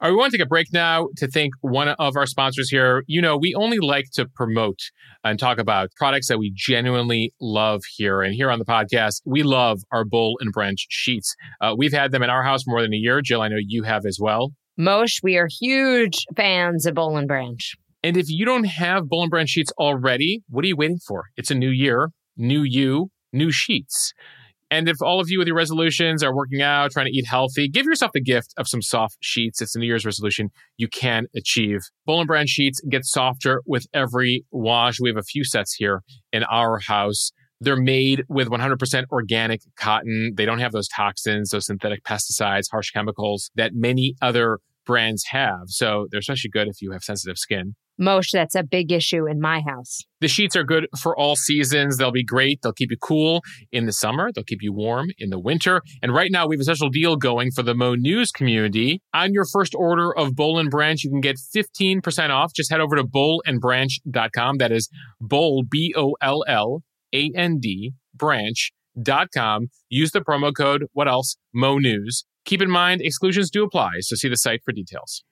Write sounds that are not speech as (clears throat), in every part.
All right, we want to take a break now to thank one of our sponsors here. You know, we only like to promote and talk about products that we genuinely love here. And here on the podcast, we love our Boll and Branch sheets. Uh, we've had them in our house more than a year. Jill, I know you have as well. Mosheh, we are huge fans of Boll and Branch. And if you don't have Boll and Branch sheets already, what are you waiting for? It's a new year, new you, new sheets. And if all of you with your resolutions are working out, trying to eat healthy, give yourself the gift of some soft sheets. It's a New Year's resolution you can achieve. Boll and Branch sheets get softer with every wash. We have a few sets here in our house. They're made with 100% organic cotton. They don't have those toxins, those synthetic pesticides, harsh chemicals that many other brands have. So they're especially good if you have sensitive skin. Mosheh, that's a big issue in my house. The sheets are good for all seasons. They'll be great. They'll keep you cool in the summer. They'll keep you warm in the winter. And right now, we have a special deal going for the Mo News community. On your first order of Boll and Branch, you can get 15% off. Just head over to bollandbranch.com. That is Boll, B O L L A N D, branch.com. Use the promo code, what else? Mo News. Keep in mind, exclusions do apply, so see the site for details.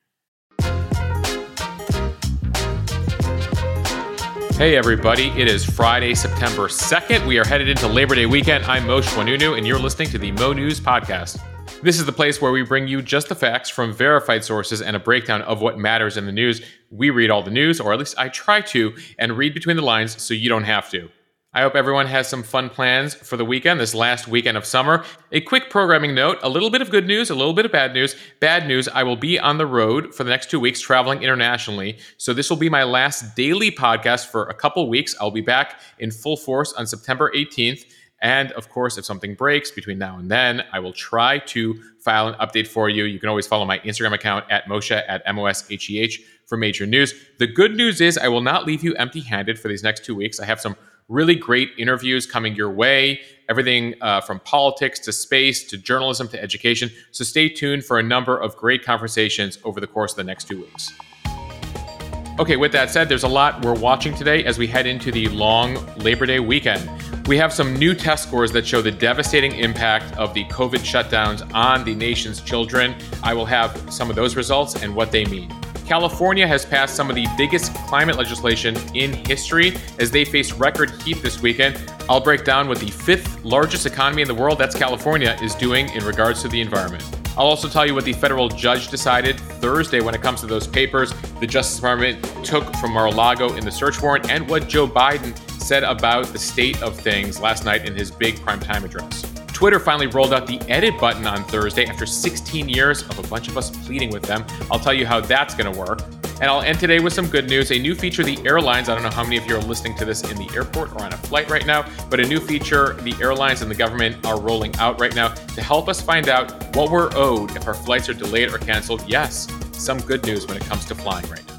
Hey, everybody. It is Friday, September 2nd. We are headed into Labor Day weekend. I'm Mosheh Oinounou, and you're listening to the Mo News Podcast. This is the place where we bring you just the facts from verified sources and a breakdown of what matters in the news. We read all the news, or at least I try to, and read between the lines so you don't have to. I hope everyone has some fun plans for the weekend, this last weekend of summer. A quick programming note a little bit of good news, a little bit of bad news. Bad news I will be on the road for the next two weeks traveling internationally. So this will be my last daily podcast for a couple weeks. I'll be back in full force on September 18th. And of course, if something breaks between now and then, I will try to file an update for you. You can always follow my Instagram account at Mosheh at M O S H E H for major news. The good news is I will not leave you empty handed for these next two weeks. I have some really great interviews coming your way, everything uh, from politics to space to journalism to education. So stay tuned for a number of great conversations over the course of the next two weeks. Okay, with that said, there's a lot we're watching today as we head into the long Labor Day weekend. We have some new test scores that show the devastating impact of the COVID shutdowns on the nation's children. I will have some of those results and what they mean. California has passed some of the biggest climate legislation in history as they face record heat this weekend. I'll break down what the fifth largest economy in the world, that's California, is doing in regards to the environment. I'll also tell you what the federal judge decided Thursday when it comes to those papers the Justice Department took from Mar a Lago in the search warrant and what Joe Biden said about the state of things last night in his big primetime address. Twitter finally rolled out the edit button on Thursday after 16 years of a bunch of us pleading with them. I'll tell you how that's going to work. And I'll end today with some good news. A new feature the airlines, I don't know how many of you are listening to this in the airport or on a flight right now, but a new feature the airlines and the government are rolling out right now to help us find out what we're owed if our flights are delayed or canceled. Yes, some good news when it comes to flying right now.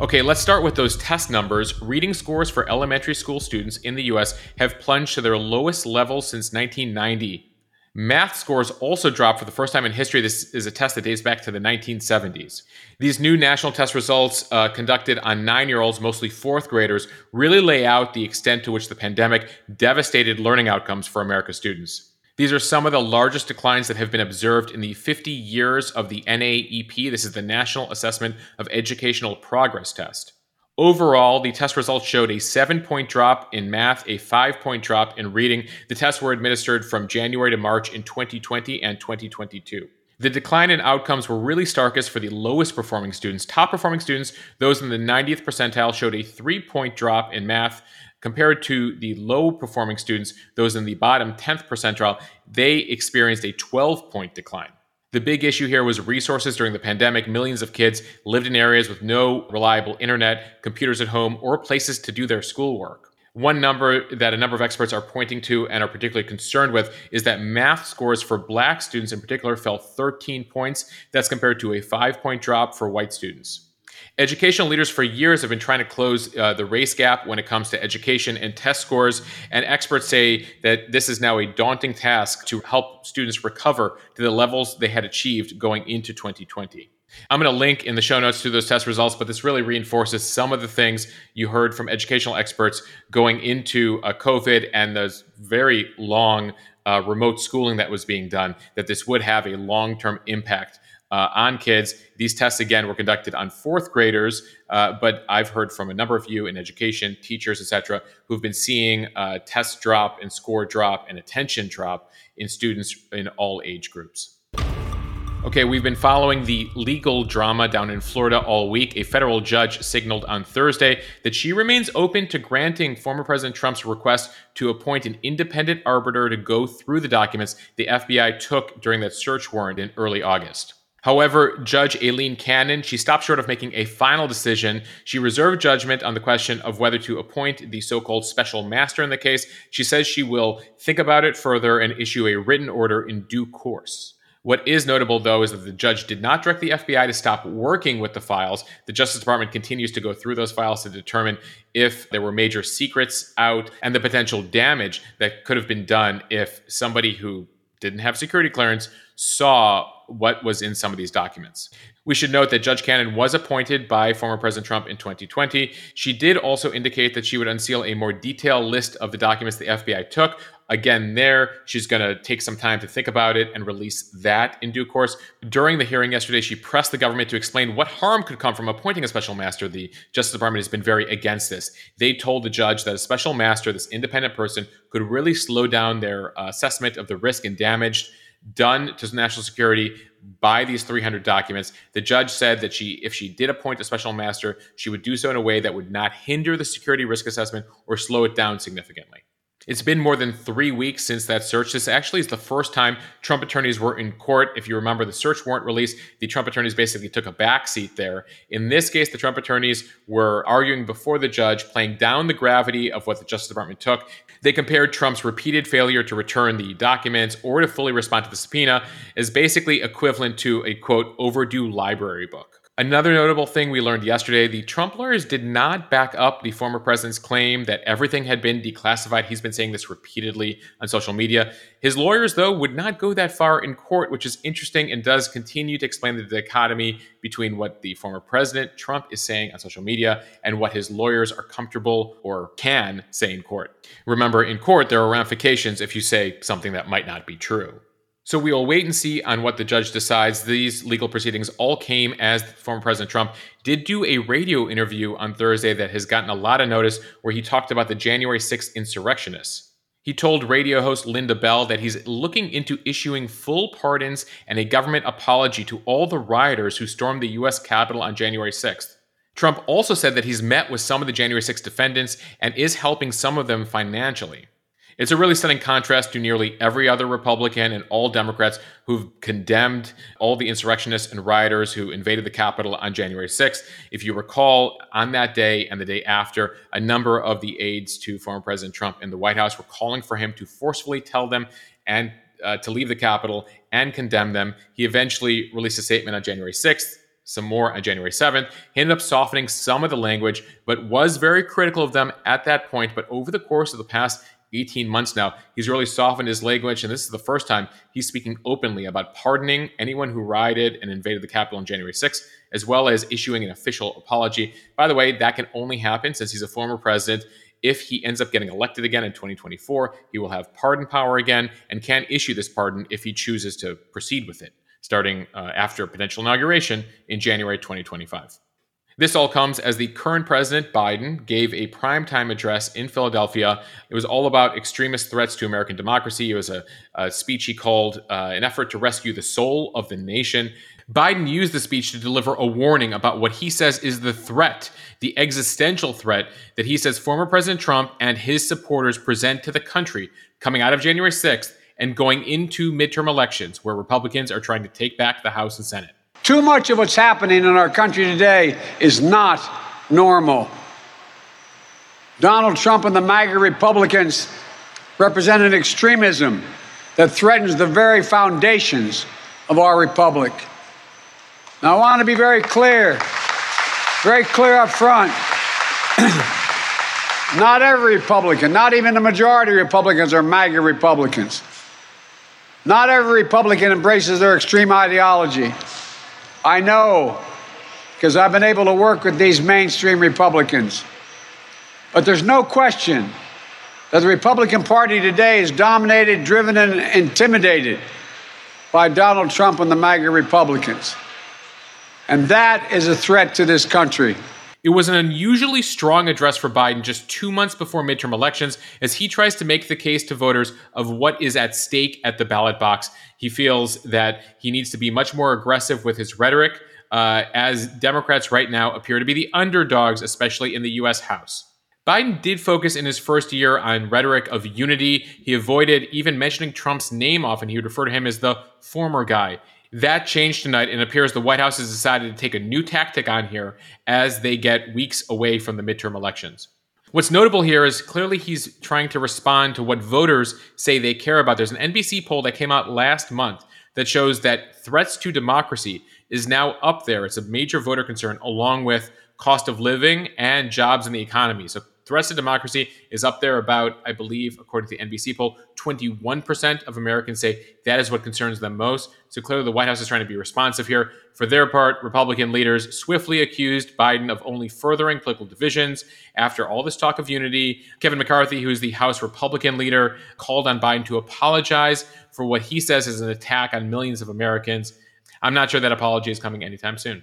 Okay, let's start with those test numbers. Reading scores for elementary school students in the US have plunged to their lowest level since 1990. Math scores also dropped for the first time in history. This is a test that dates back to the 1970s. These new national test results, uh, conducted on nine year olds, mostly fourth graders, really lay out the extent to which the pandemic devastated learning outcomes for America's students. These are some of the largest declines that have been observed in the 50 years of the NAEP. This is the National Assessment of Educational Progress Test. Overall, the test results showed a seven point drop in math, a five point drop in reading. The tests were administered from January to March in 2020 and 2022. The decline in outcomes were really starkest for the lowest performing students. Top performing students, those in the 90th percentile, showed a three point drop in math, Compared to the low performing students, those in the bottom 10th percentile, they experienced a 12 point decline. The big issue here was resources during the pandemic. Millions of kids lived in areas with no reliable internet, computers at home, or places to do their schoolwork. One number that a number of experts are pointing to and are particularly concerned with is that math scores for black students in particular fell 13 points. That's compared to a five point drop for white students. Educational leaders for years have been trying to close uh, the race gap when it comes to education and test scores, and experts say that this is now a daunting task to help students recover to the levels they had achieved going into 2020. I'm going to link in the show notes to those test results, but this really reinforces some of the things you heard from educational experts going into uh, COVID and those very long uh, remote schooling that was being done, that this would have a long term impact uh, on kids. These tests, again, were conducted on fourth graders, uh, but I've heard from a number of you in education, teachers, etc., who've been seeing uh, test drop and score drop and attention drop in students in all age groups. Okay, we've been following the legal drama down in Florida all week. A federal judge signaled on Thursday that she remains open to granting former President Trump's request to appoint an independent arbiter to go through the documents the FBI took during that search warrant in early August. However, Judge Aileen Cannon, she stopped short of making a final decision. She reserved judgment on the question of whether to appoint the so-called special master in the case. She says she will think about it further and issue a written order in due course. What is notable, though, is that the judge did not direct the FBI to stop working with the files. The Justice Department continues to go through those files to determine if there were major secrets out and the potential damage that could have been done if somebody who didn't have security clearance saw what was in some of these documents. We should note that Judge Cannon was appointed by former President Trump in 2020. She did also indicate that she would unseal a more detailed list of the documents the FBI took. Again, there, she's going to take some time to think about it and release that in due course. During the hearing yesterday, she pressed the government to explain what harm could come from appointing a special master. The Justice Department has been very against this. They told the judge that a special master, this independent person, could really slow down their uh, assessment of the risk and damage done to national security by these 300 documents. The judge said that she, if she did appoint a special master, she would do so in a way that would not hinder the security risk assessment or slow it down significantly. It's been more than three weeks since that search. This actually is the first time Trump attorneys were in court. If you remember the search warrant release, the Trump attorneys basically took a backseat there. In this case, the Trump attorneys were arguing before the judge, playing down the gravity of what the Justice Department took. They compared Trump's repeated failure to return the documents or to fully respond to the subpoena as basically equivalent to a quote, overdue library book. Another notable thing we learned yesterday the Trump lawyers did not back up the former president's claim that everything had been declassified. He's been saying this repeatedly on social media. His lawyers, though, would not go that far in court, which is interesting and does continue to explain the dichotomy between what the former president, Trump, is saying on social media and what his lawyers are comfortable or can say in court. Remember, in court, there are ramifications if you say something that might not be true. So we will wait and see on what the judge decides. These legal proceedings all came as former President Trump did do a radio interview on Thursday that has gotten a lot of notice where he talked about the January 6th insurrectionists. He told radio host Linda Bell that he's looking into issuing full pardons and a government apology to all the rioters who stormed the U.S. Capitol on January 6th. Trump also said that he's met with some of the January 6th defendants and is helping some of them financially. It's a really stunning contrast to nearly every other Republican and all Democrats who've condemned all the insurrectionists and rioters who invaded the Capitol on January 6th. If you recall, on that day and the day after, a number of the aides to former President Trump in the White House were calling for him to forcefully tell them and uh, to leave the Capitol and condemn them. He eventually released a statement on January 6th some more on January 7th. He ended up softening some of the language, but was very critical of them at that point. But over the course of the past 18 months now, he's really softened his language, and this is the first time he's speaking openly about pardoning anyone who rioted and invaded the Capitol on January 6th, as well as issuing an official apology. By the way, that can only happen since he's a former president. If he ends up getting elected again in 2024, he will have pardon power again and can issue this pardon if he chooses to proceed with it, starting uh, after a potential inauguration in January 2025. This all comes as the current president, Biden, gave a primetime address in Philadelphia. It was all about extremist threats to American democracy. It was a, a speech he called uh, an effort to rescue the soul of the nation. Biden used the speech to deliver a warning about what he says is the threat, the existential threat that he says former President Trump and his supporters present to the country coming out of January 6th and going into midterm elections where Republicans are trying to take back the House and Senate. Too much of what's happening in our country today is not normal. Donald Trump and the MAGA Republicans represent an extremism that threatens the very foundations of our republic. Now, I want to be very clear, very clear up front. (clears throat) not every Republican, not even the majority of Republicans are MAGA Republicans. Not every Republican embraces their extreme ideology. I know because I've been able to work with these mainstream Republicans. But there's no question that the Republican Party today is dominated, driven, and intimidated by Donald Trump and the MAGA Republicans. And that is a threat to this country. It was an unusually strong address for Biden just two months before midterm elections as he tries to make the case to voters of what is at stake at the ballot box. He feels that he needs to be much more aggressive with his rhetoric, uh, as Democrats right now appear to be the underdogs, especially in the U.S. House. Biden did focus in his first year on rhetoric of unity. He avoided even mentioning Trump's name often. He would refer to him as the former guy. That changed tonight, and appears the White House has decided to take a new tactic on here as they get weeks away from the midterm elections. What's notable here is clearly he's trying to respond to what voters say they care about. There's an NBC poll that came out last month that shows that threats to democracy is now up there. It's a major voter concern, along with cost of living and jobs in the economy. So threats to democracy is up there about, I believe, according to the NBC poll, 21% of Americans say that is what concerns them most. So clearly the White House is trying to be responsive here. For their part, Republican leaders swiftly accused Biden of only furthering political divisions. After all this talk of unity, Kevin McCarthy, who is the House Republican leader, called on Biden to apologize for what he says is an attack on millions of Americans. I'm not sure that apology is coming anytime soon.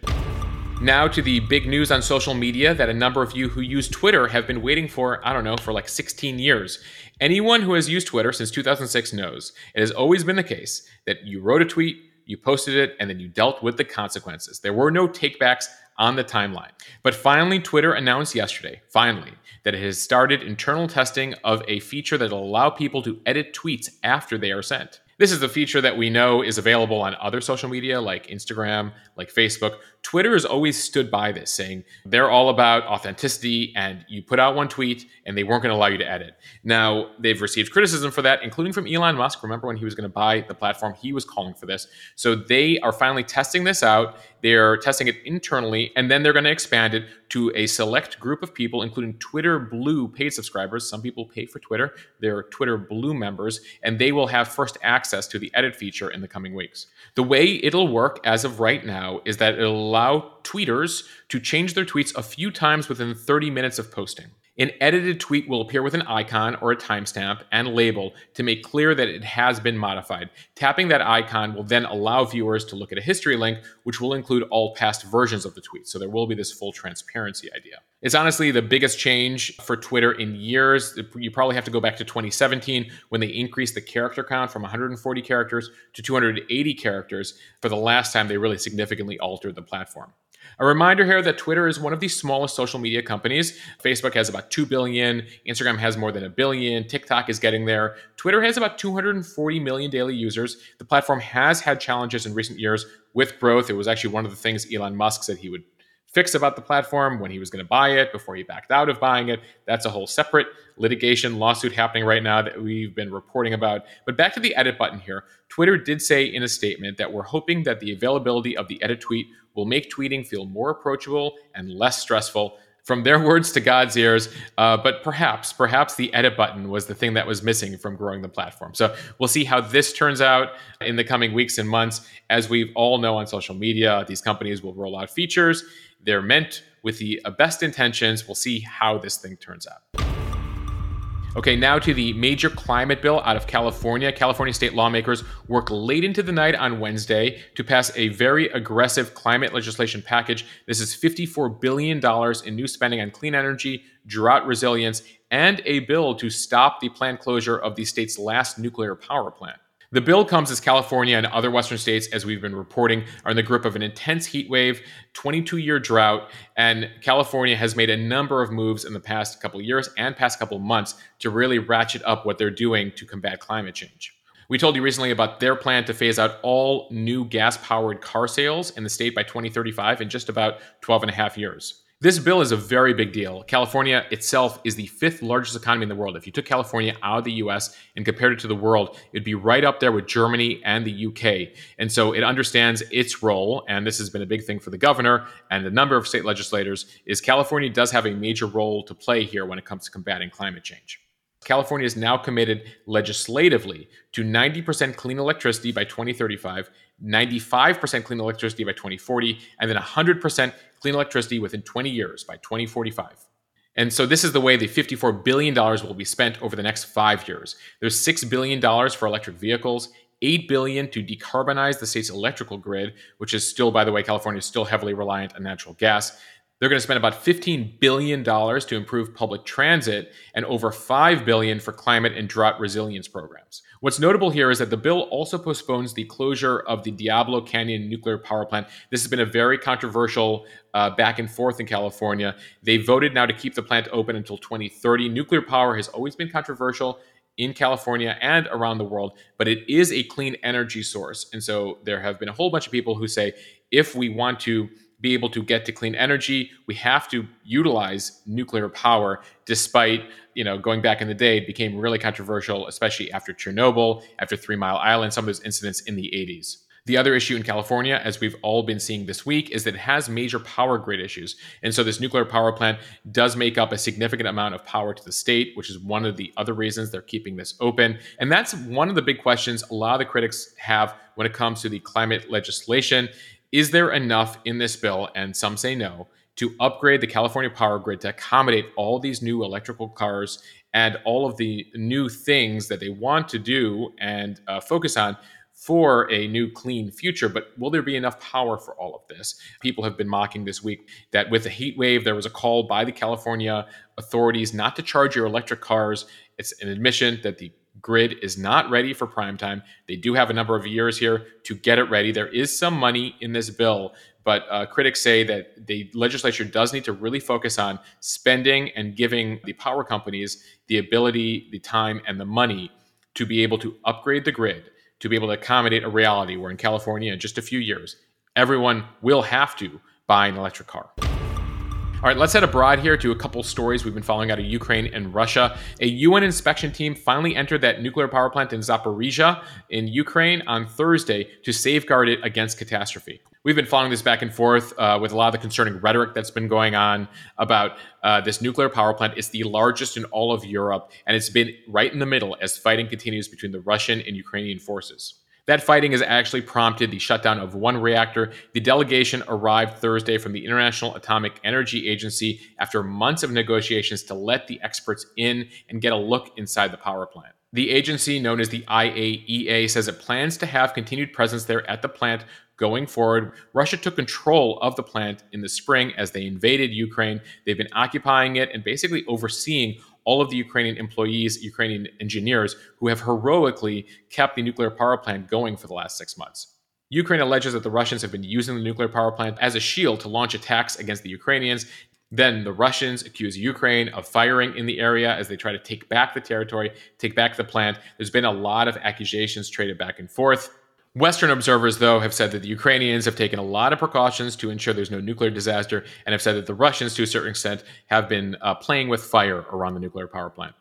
Now to the big news on social media that a number of you who use Twitter have been waiting for, I don't know, for like 16 years. Anyone who has used Twitter since 2006 knows it has always been the case that you wrote a tweet, you posted it, and then you dealt with the consequences. There were no takebacks on the timeline. But finally, Twitter announced yesterday, finally, that it has started internal testing of a feature that will allow people to edit tweets after they are sent. This is a feature that we know is available on other social media like Instagram, like Facebook. Twitter has always stood by this, saying they're all about authenticity and you put out one tweet and they weren't going to allow you to edit. Now, they've received criticism for that, including from Elon Musk. Remember when he was going to buy the platform, he was calling for this. So they are finally testing this out. They're testing it internally and then they're going to expand it to a select group of people, including Twitter Blue paid subscribers. Some people pay for Twitter, they're Twitter Blue members, and they will have first access to the edit feature in the coming weeks. The way it'll work as of right now is that it'll allow tweeters to change their tweets a few times within 30 minutes of posting. An edited tweet will appear with an icon or a timestamp and label to make clear that it has been modified. Tapping that icon will then allow viewers to look at a history link, which will include all past versions of the tweet. So there will be this full transparency idea. It's honestly the biggest change for Twitter in years. You probably have to go back to 2017 when they increased the character count from 140 characters to 280 characters for the last time they really significantly altered the platform. A reminder here that Twitter is one of the smallest social media companies. Facebook has about 2 billion, Instagram has more than a billion, TikTok is getting there. Twitter has about 240 million daily users. The platform has had challenges in recent years with growth. It was actually one of the things Elon Musk said he would fix about the platform when he was going to buy it before he backed out of buying it. That's a whole separate litigation lawsuit happening right now that we've been reporting about. But back to the edit button here. Twitter did say in a statement that we're hoping that the availability of the edit tweet will make tweeting feel more approachable and less stressful. From their words to God's ears, uh, but perhaps, perhaps the edit button was the thing that was missing from growing the platform. So we'll see how this turns out in the coming weeks and months. As we all know on social media, these companies will roll out features. They're meant with the best intentions. We'll see how this thing turns out. Okay, now to the major climate bill out of California. California state lawmakers worked late into the night on Wednesday to pass a very aggressive climate legislation package. This is $54 billion in new spending on clean energy, drought resilience, and a bill to stop the planned closure of the state's last nuclear power plant. The bill comes as California and other Western states, as we've been reporting, are in the grip of an intense heat wave, 22 year drought, and California has made a number of moves in the past couple years and past couple months to really ratchet up what they're doing to combat climate change. We told you recently about their plan to phase out all new gas powered car sales in the state by 2035 in just about 12 and a half years. This bill is a very big deal. California itself is the fifth largest economy in the world. If you took California out of the US and compared it to the world, it'd be right up there with Germany and the UK. And so it understands its role, and this has been a big thing for the governor and a number of state legislators, is California does have a major role to play here when it comes to combating climate change. California is now committed legislatively to 90% clean electricity by 2035, 95% clean electricity by 2040, and then 100% clean electricity within 20 years by 2045. And so this is the way the $54 billion will be spent over the next five years. There's $6 billion for electric vehicles, 8 billion to decarbonize the state's electrical grid, which is still by the way California is still heavily reliant on natural gas. They're going to spend about $15 billion to improve public transit and over 5 billion for climate and drought resilience programs. What's notable here is that the bill also postpones the closure of the Diablo Canyon nuclear power plant. This has been a very controversial uh, back and forth in California. They voted now to keep the plant open until 2030. Nuclear power has always been controversial in California and around the world, but it is a clean energy source. And so there have been a whole bunch of people who say if we want to be able to get to clean energy, we have to utilize nuclear power. Despite you know going back in the day, it became really controversial, especially after Chernobyl, after Three Mile Island, some of those incidents in the 80s. The other issue in California, as we've all been seeing this week, is that it has major power grid issues. And so this nuclear power plant does make up a significant amount of power to the state, which is one of the other reasons they're keeping this open. And that's one of the big questions a lot of the critics have when it comes to the climate legislation is there enough in this bill, and some say no, to upgrade the California power grid to accommodate all these new electrical cars and all of the new things that they want to do and uh, focus on for a new clean future. But will there be enough power for all of this? People have been mocking this week that with the heat wave, there was a call by the California authorities not to charge your electric cars. It's an admission that the grid is not ready for prime time. They do have a number of years here to get it ready. There is some money in this bill, but uh, critics say that the legislature does need to really focus on spending and giving the power companies the ability, the time, and the money to be able to upgrade the grid, to be able to accommodate a reality where in California, in just a few years, everyone will have to buy an electric car. All right, let's head abroad here to a couple stories we've been following out of Ukraine and Russia. A UN inspection team finally entered that nuclear power plant in Zaporizhia in Ukraine on Thursday to safeguard it against catastrophe. We've been following this back and forth uh, with a lot of the concerning rhetoric that's been going on about uh, this nuclear power plant. It's the largest in all of Europe, and it's been right in the middle as fighting continues between the Russian and Ukrainian forces. That fighting has actually prompted the shutdown of one reactor. The delegation arrived Thursday from the International Atomic Energy Agency after months of negotiations to let the experts in and get a look inside the power plant. The agency, known as the IAEA, says it plans to have continued presence there at the plant going forward. Russia took control of the plant in the spring as they invaded Ukraine. They've been occupying it and basically overseeing all of the Ukrainian employees, Ukrainian engineers who have heroically kept the nuclear power plant going for the last six months. Ukraine alleges that the Russians have been using the nuclear power plant as a shield to launch attacks against the Ukrainians. Then the Russians accuse Ukraine of firing in the area as they try to take back the territory, take back the plant. There's been a lot of accusations traded back and forth. Western observers, though, have said that the Ukrainians have taken a lot of precautions to ensure there's no nuclear disaster and have said that the Russians, to a certain extent, have been uh, playing with fire around the nuclear power plant.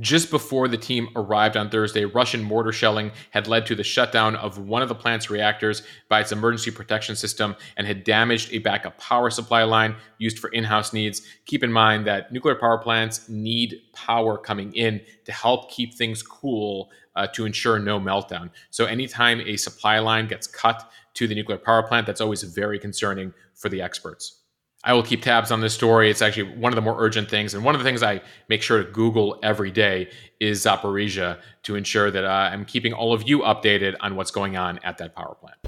Just before the team arrived on Thursday, Russian mortar shelling had led to the shutdown of one of the plant's reactors by its emergency protection system and had damaged a backup power supply line used for in house needs. Keep in mind that nuclear power plants need power coming in to help keep things cool uh, to ensure no meltdown. So, anytime a supply line gets cut to the nuclear power plant, that's always very concerning for the experts. I will keep tabs on this story. It's actually one of the more urgent things. And one of the things I make sure to Google every day is Zaporizhia to ensure that uh, I'm keeping all of you updated on what's going on at that power plant.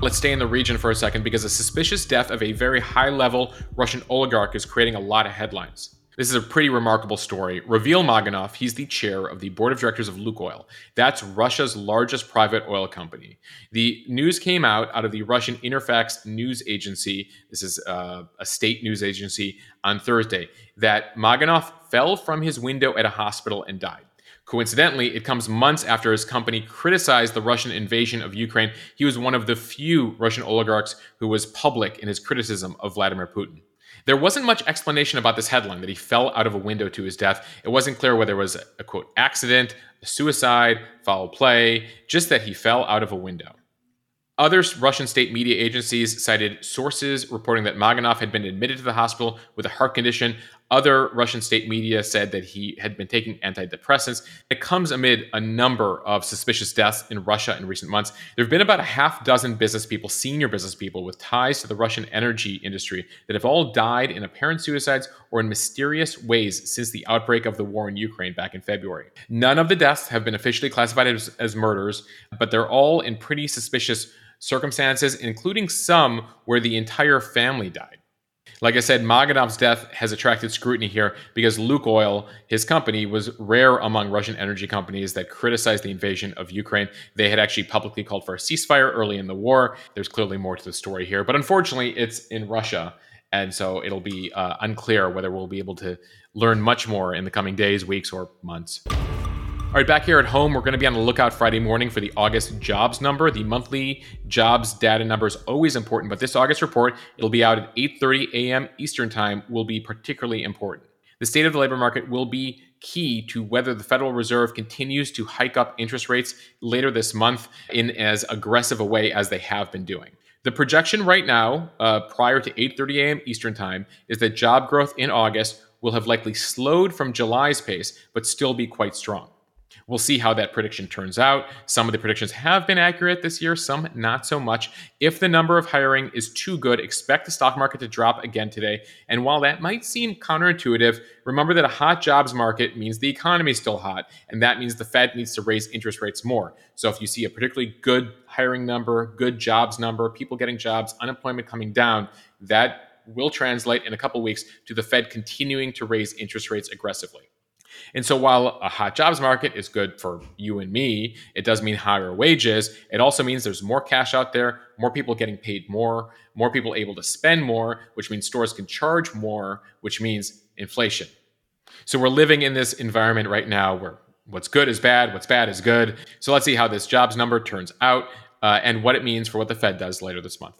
Let's stay in the region for a second because a suspicious death of a very high level Russian oligarch is creating a lot of headlines. This is a pretty remarkable story. Ravil Maganov, he's the chair of the board of directors of Lukoil. That's Russia's largest private oil company. The news came out out of the Russian Interfax news agency. This is uh, a state news agency on Thursday that Maganov fell from his window at a hospital and died. Coincidentally, it comes months after his company criticized the Russian invasion of Ukraine. He was one of the few Russian oligarchs who was public in his criticism of Vladimir Putin. There wasn't much explanation about this headline that he fell out of a window to his death. It wasn't clear whether it was a quote accident, a suicide, foul play, just that he fell out of a window. Other Russian state media agencies cited sources reporting that Maganov had been admitted to the hospital with a heart condition. Other Russian state media said that he had been taking antidepressants. It comes amid a number of suspicious deaths in Russia in recent months. There have been about a half dozen business people, senior business people with ties to the Russian energy industry that have all died in apparent suicides or in mysterious ways since the outbreak of the war in Ukraine back in February. None of the deaths have been officially classified as, as murders, but they're all in pretty suspicious circumstances, including some where the entire family died. Like I said, Maganov's death has attracted scrutiny here because Lukoil, his company, was rare among Russian energy companies that criticized the invasion of Ukraine. They had actually publicly called for a ceasefire early in the war. There's clearly more to the story here, but unfortunately, it's in Russia. And so it'll be uh, unclear whether we'll be able to learn much more in the coming days, weeks, or months. All right, back here at home, we're going to be on the lookout Friday morning for the August jobs number. The monthly jobs data number is always important, but this August report, it'll be out at 8:30 a.m. Eastern Time, will be particularly important. The state of the labor market will be key to whether the Federal Reserve continues to hike up interest rates later this month in as aggressive a way as they have been doing. The projection right now, uh, prior to 8:30 a.m. Eastern Time, is that job growth in August will have likely slowed from July's pace, but still be quite strong. We'll see how that prediction turns out. Some of the predictions have been accurate this year, some not so much. If the number of hiring is too good, expect the stock market to drop again today. And while that might seem counterintuitive, remember that a hot jobs market means the economy is still hot, and that means the Fed needs to raise interest rates more. So if you see a particularly good hiring number, good jobs number, people getting jobs, unemployment coming down, that will translate in a couple weeks to the Fed continuing to raise interest rates aggressively. And so while a hot jobs market is good for you and me, it does mean higher wages. It also means there's more cash out there, more people getting paid more, more people able to spend more, which means stores can charge more, which means inflation. So we're living in this environment right now where what's good is bad, what's bad is good. So let's see how this jobs number turns out uh, and what it means for what the Fed does later this month.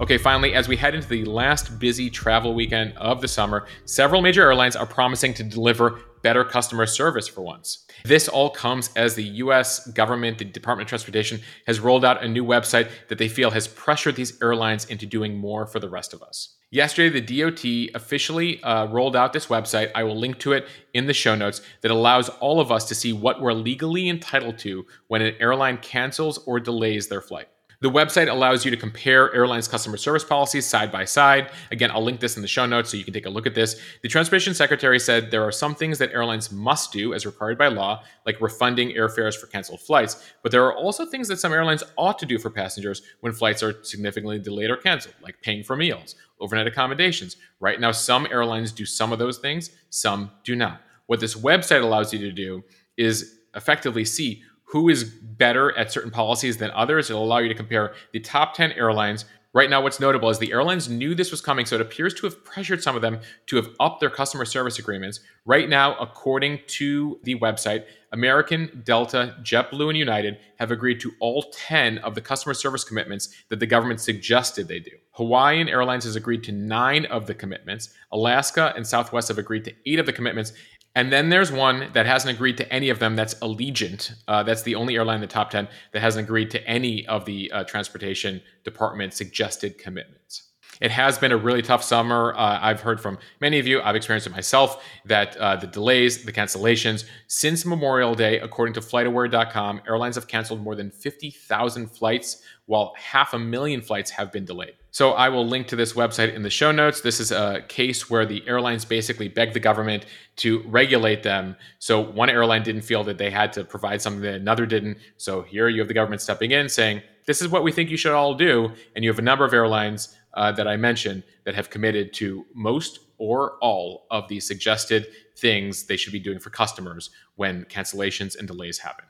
Okay, finally, as we head into the last busy travel weekend of the summer, several major airlines are promising to deliver better customer service for once. This all comes as the US government, the Department of Transportation, has rolled out a new website that they feel has pressured these airlines into doing more for the rest of us. Yesterday, the DOT officially uh, rolled out this website. I will link to it in the show notes that allows all of us to see what we're legally entitled to when an airline cancels or delays their flight. The website allows you to compare airlines' customer service policies side by side. Again, I'll link this in the show notes so you can take a look at this. The Transportation Secretary said there are some things that airlines must do as required by law, like refunding airfares for canceled flights, but there are also things that some airlines ought to do for passengers when flights are significantly delayed or canceled, like paying for meals, overnight accommodations. Right now, some airlines do some of those things, some do not. What this website allows you to do is effectively see who is better at certain policies than others. It'll allow you to compare the top 10 airlines. Right now, what's notable is the airlines knew this was coming, so it appears to have pressured some of them to have upped their customer service agreements. Right now, according to the website, American, Delta, JetBlue, and United have agreed to all 10 of the customer service commitments that the government suggested they do. Hawaiian Airlines has agreed to nine of the commitments. Alaska and Southwest have agreed to eight of the commitments. And then there's one that hasn't agreed to any of them. That's Allegiant. Uh, that's the only airline in the top 10 that hasn't agreed to any of the uh, transportation department suggested commitments. It has been a really tough summer. Uh, I've heard from many of you, I've experienced it myself, that uh, the delays, the cancellations, since Memorial Day, according to FlightAware.com, airlines have canceled more than 50,000 flights, while half a million flights have been delayed. So I will link to this website in the show notes. This is a case where the airlines basically begged the government to regulate them. So one airline didn't feel that they had to provide something that another didn't. So here you have the government stepping in saying, this is what we think you should all do. And you have a number of airlines uh, that I mentioned that have committed to most or all of the suggested things they should be doing for customers when cancellations and delays happen.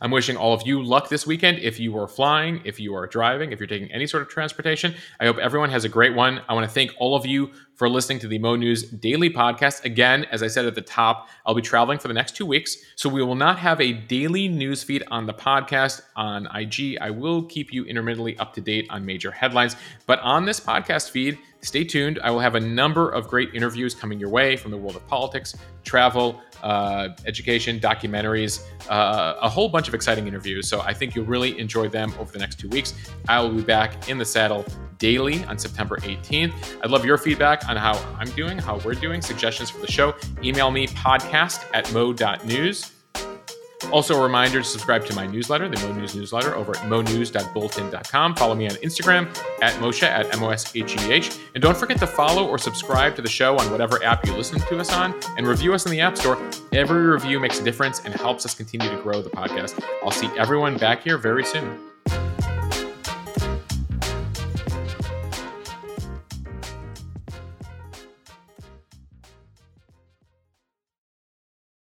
I'm wishing all of you luck this weekend if you are flying, if you are driving, if you're taking any sort of transportation. I hope everyone has a great one. I want to thank all of you for listening to the Mo News Daily Podcast. Again, as I said at the top, I'll be traveling for the next two weeks, so we will not have a daily news feed on the podcast on IG. I will keep you intermittently up to date on major headlines, but on this podcast feed, stay tuned. I will have a number of great interviews coming your way from the world of politics, travel, uh, education, documentaries, uh, a whole bunch of exciting interviews. So I think you'll really enjoy them over the next two weeks. I will be back in the saddle daily on September 18th. I'd love your feedback on how I'm doing, how we're doing, suggestions for the show. Email me podcast at mo.news. Also, a reminder to subscribe to my newsletter, the Mo News newsletter, over at monews.bulletin.com. Follow me on Instagram at Mosheh at M O S H E H. And don't forget to follow or subscribe to the show on whatever app you listen to us on and review us in the App Store. Every review makes a difference and helps us continue to grow the podcast. I'll see everyone back here very soon.